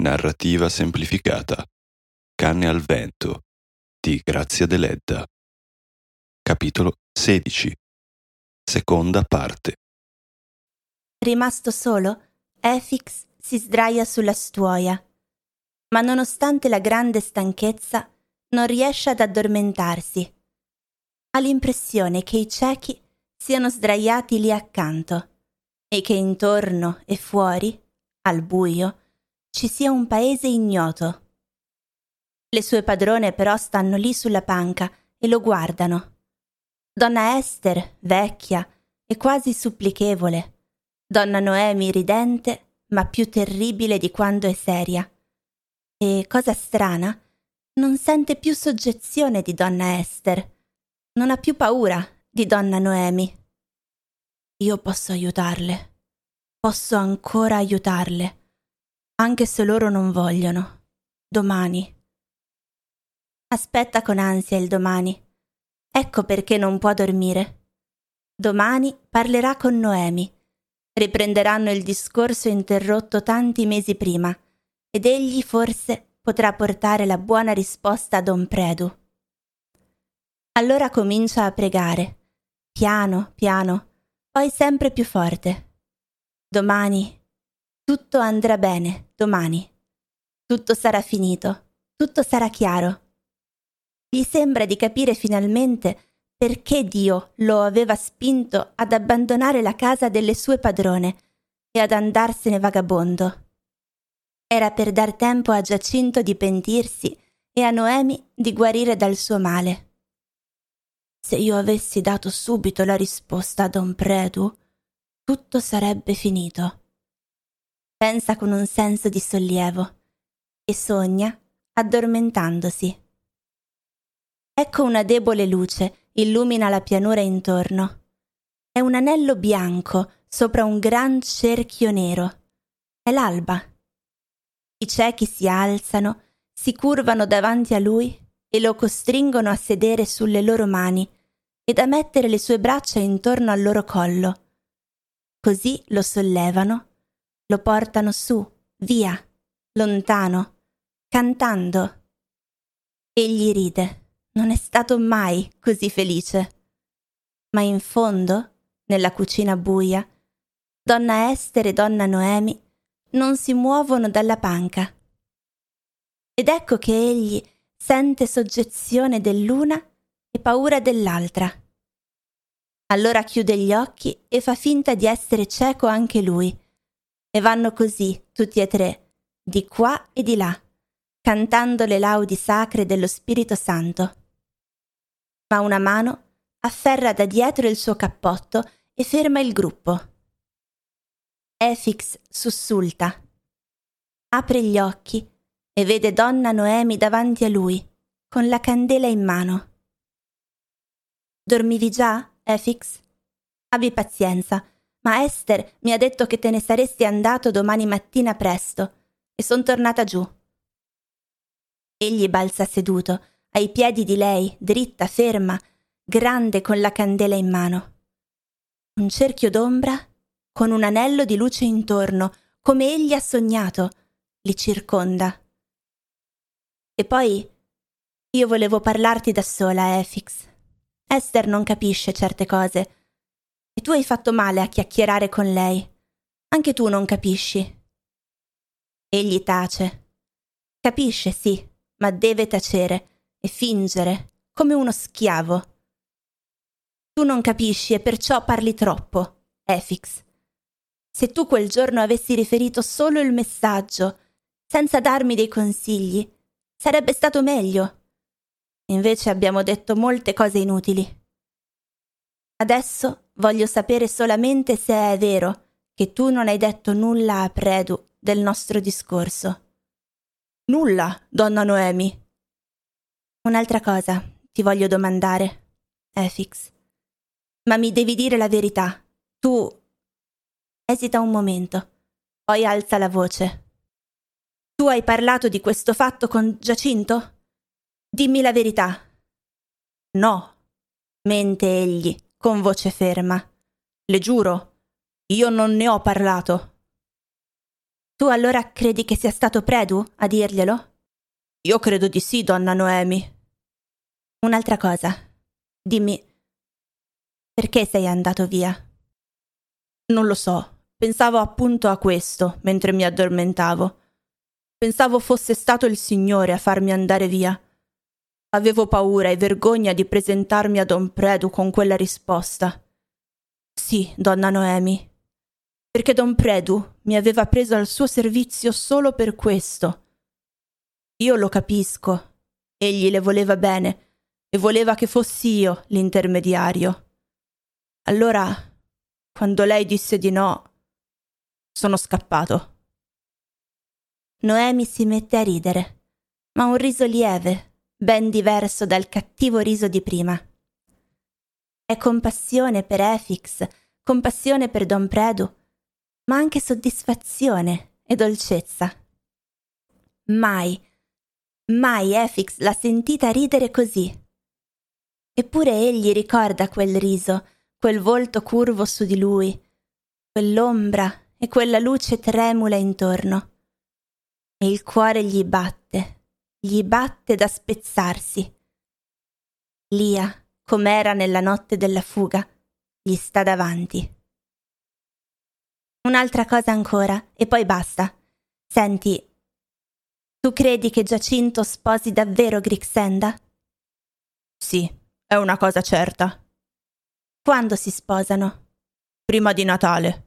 Narrativa semplificata. Canne al vento di Grazia Deledda. Capitolo 16. Seconda parte. Rimasto solo, Efix si sdraia sulla stuoia, ma nonostante la grande stanchezza non riesce ad addormentarsi. Ha l'impressione che i ciechi siano sdraiati lì accanto e che intorno e fuori, al buio, ci sia un paese ignoto. Le sue padrone però stanno lì sulla panca e lo guardano. Donna Esther, vecchia e quasi supplichevole. Donna Noemi ridente, ma più terribile di quando è seria. E, cosa strana, non sente più soggezione di donna Esther. Non ha più paura di donna Noemi. Io posso aiutarle. Posso ancora aiutarle anche se loro non vogliono. Domani. Aspetta con ansia il domani. Ecco perché non può dormire. Domani parlerà con Noemi. Riprenderanno il discorso interrotto tanti mesi prima ed egli forse potrà portare la buona risposta a Don Predu. Allora comincia a pregare, piano, piano, poi sempre più forte. Domani tutto andrà bene domani. Tutto sarà finito, tutto sarà chiaro. Gli sembra di capire finalmente perché Dio lo aveva spinto ad abbandonare la casa delle sue padrone e ad andarsene vagabondo. Era per dar tempo a Giacinto di pentirsi e a Noemi di guarire dal suo male. Se io avessi dato subito la risposta a Don Predu, tutto sarebbe finito pensa con un senso di sollievo e sogna addormentandosi. Ecco una debole luce illumina la pianura intorno. È un anello bianco sopra un gran cerchio nero. È l'alba. I ciechi si alzano, si curvano davanti a lui e lo costringono a sedere sulle loro mani ed a mettere le sue braccia intorno al loro collo. Così lo sollevano lo portano su, via, lontano, cantando. Egli ride, non è stato mai così felice. Ma in fondo, nella cucina buia, donna Ester e donna Noemi non si muovono dalla panca. Ed ecco che egli sente soggezione dell'una e paura dell'altra. Allora chiude gli occhi e fa finta di essere cieco anche lui e vanno così, tutti e tre, di qua e di là, cantando le laudi sacre dello Spirito Santo. Ma una mano afferra da dietro il suo cappotto e ferma il gruppo. Efix sussulta. Apre gli occhi e vede donna Noemi davanti a lui, con la candela in mano. Dormivi già, Efix? Abbi pazienza, ma Esther mi ha detto che te ne saresti andato domani mattina presto e son tornata giù. Egli balza seduto, ai piedi di lei, dritta, ferma, grande con la candela in mano. Un cerchio d'ombra con un anello di luce intorno, come egli ha sognato, li circonda. E poi io volevo parlarti da sola, Efix. Esther non capisce certe cose e tu hai fatto male a chiacchierare con lei. Anche tu non capisci. Egli tace. Capisce, sì, ma deve tacere e fingere, come uno schiavo. Tu non capisci e perciò parli troppo, Efix. Se tu quel giorno avessi riferito solo il messaggio, senza darmi dei consigli, sarebbe stato meglio. Invece abbiamo detto molte cose inutili. Adesso voglio sapere solamente se è vero che tu non hai detto nulla a Predu del nostro discorso. Nulla, donna Noemi. Un'altra cosa ti voglio domandare, Efix. Ma mi devi dire la verità. Tu. Esita un momento, poi alza la voce. Tu hai parlato di questo fatto con Giacinto? Dimmi la verità. No, mente egli con voce ferma. Le giuro, io non ne ho parlato. Tu allora credi che sia stato Predu a dirglielo? Io credo di sì, donna Noemi. Un'altra cosa. Dimmi, perché sei andato via? Non lo so. Pensavo appunto a questo mentre mi addormentavo. Pensavo fosse stato il Signore a farmi andare via. Avevo paura e vergogna di presentarmi a Don Predu con quella risposta. Sì, donna Noemi, perché Don Predu mi aveva preso al suo servizio solo per questo. Io lo capisco, egli le voleva bene e voleva che fossi io l'intermediario. Allora, quando lei disse di no, sono scappato. Noemi si mette a ridere, ma un riso lieve, ben diverso dal cattivo riso di prima. È compassione per Efix, compassione per Don Predu, ma anche soddisfazione e dolcezza. Mai, mai Efix l'ha sentita ridere così. Eppure egli ricorda quel riso, quel volto curvo su di lui, quell'ombra e quella luce tremula intorno. E il cuore gli batte, gli batte da spezzarsi. Lia, com'era nella notte della fuga, gli sta davanti. Un'altra cosa ancora, e poi basta. Senti, tu credi che Giacinto sposi davvero Grixenda? Sì, è una cosa certa. Quando si sposano? Prima di Natale.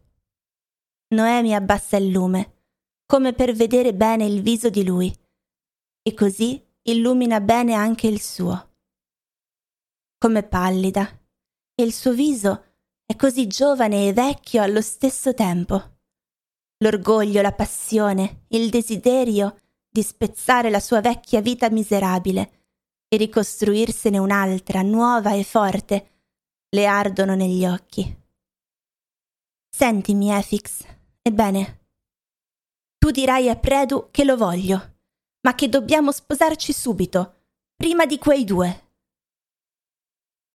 Noemi abbassa il lume, come per vedere bene il viso di lui, e così illumina bene anche il suo. Come pallida, e il suo viso è così giovane e vecchio allo stesso tempo. L'orgoglio, la passione, il desiderio di spezzare la sua vecchia vita miserabile e ricostruirsene un'altra, nuova e forte, le ardono negli occhi. Sentimi, Efix, ebbene, tu dirai a Predu che lo voglio, ma che dobbiamo sposarci subito, prima di quei due.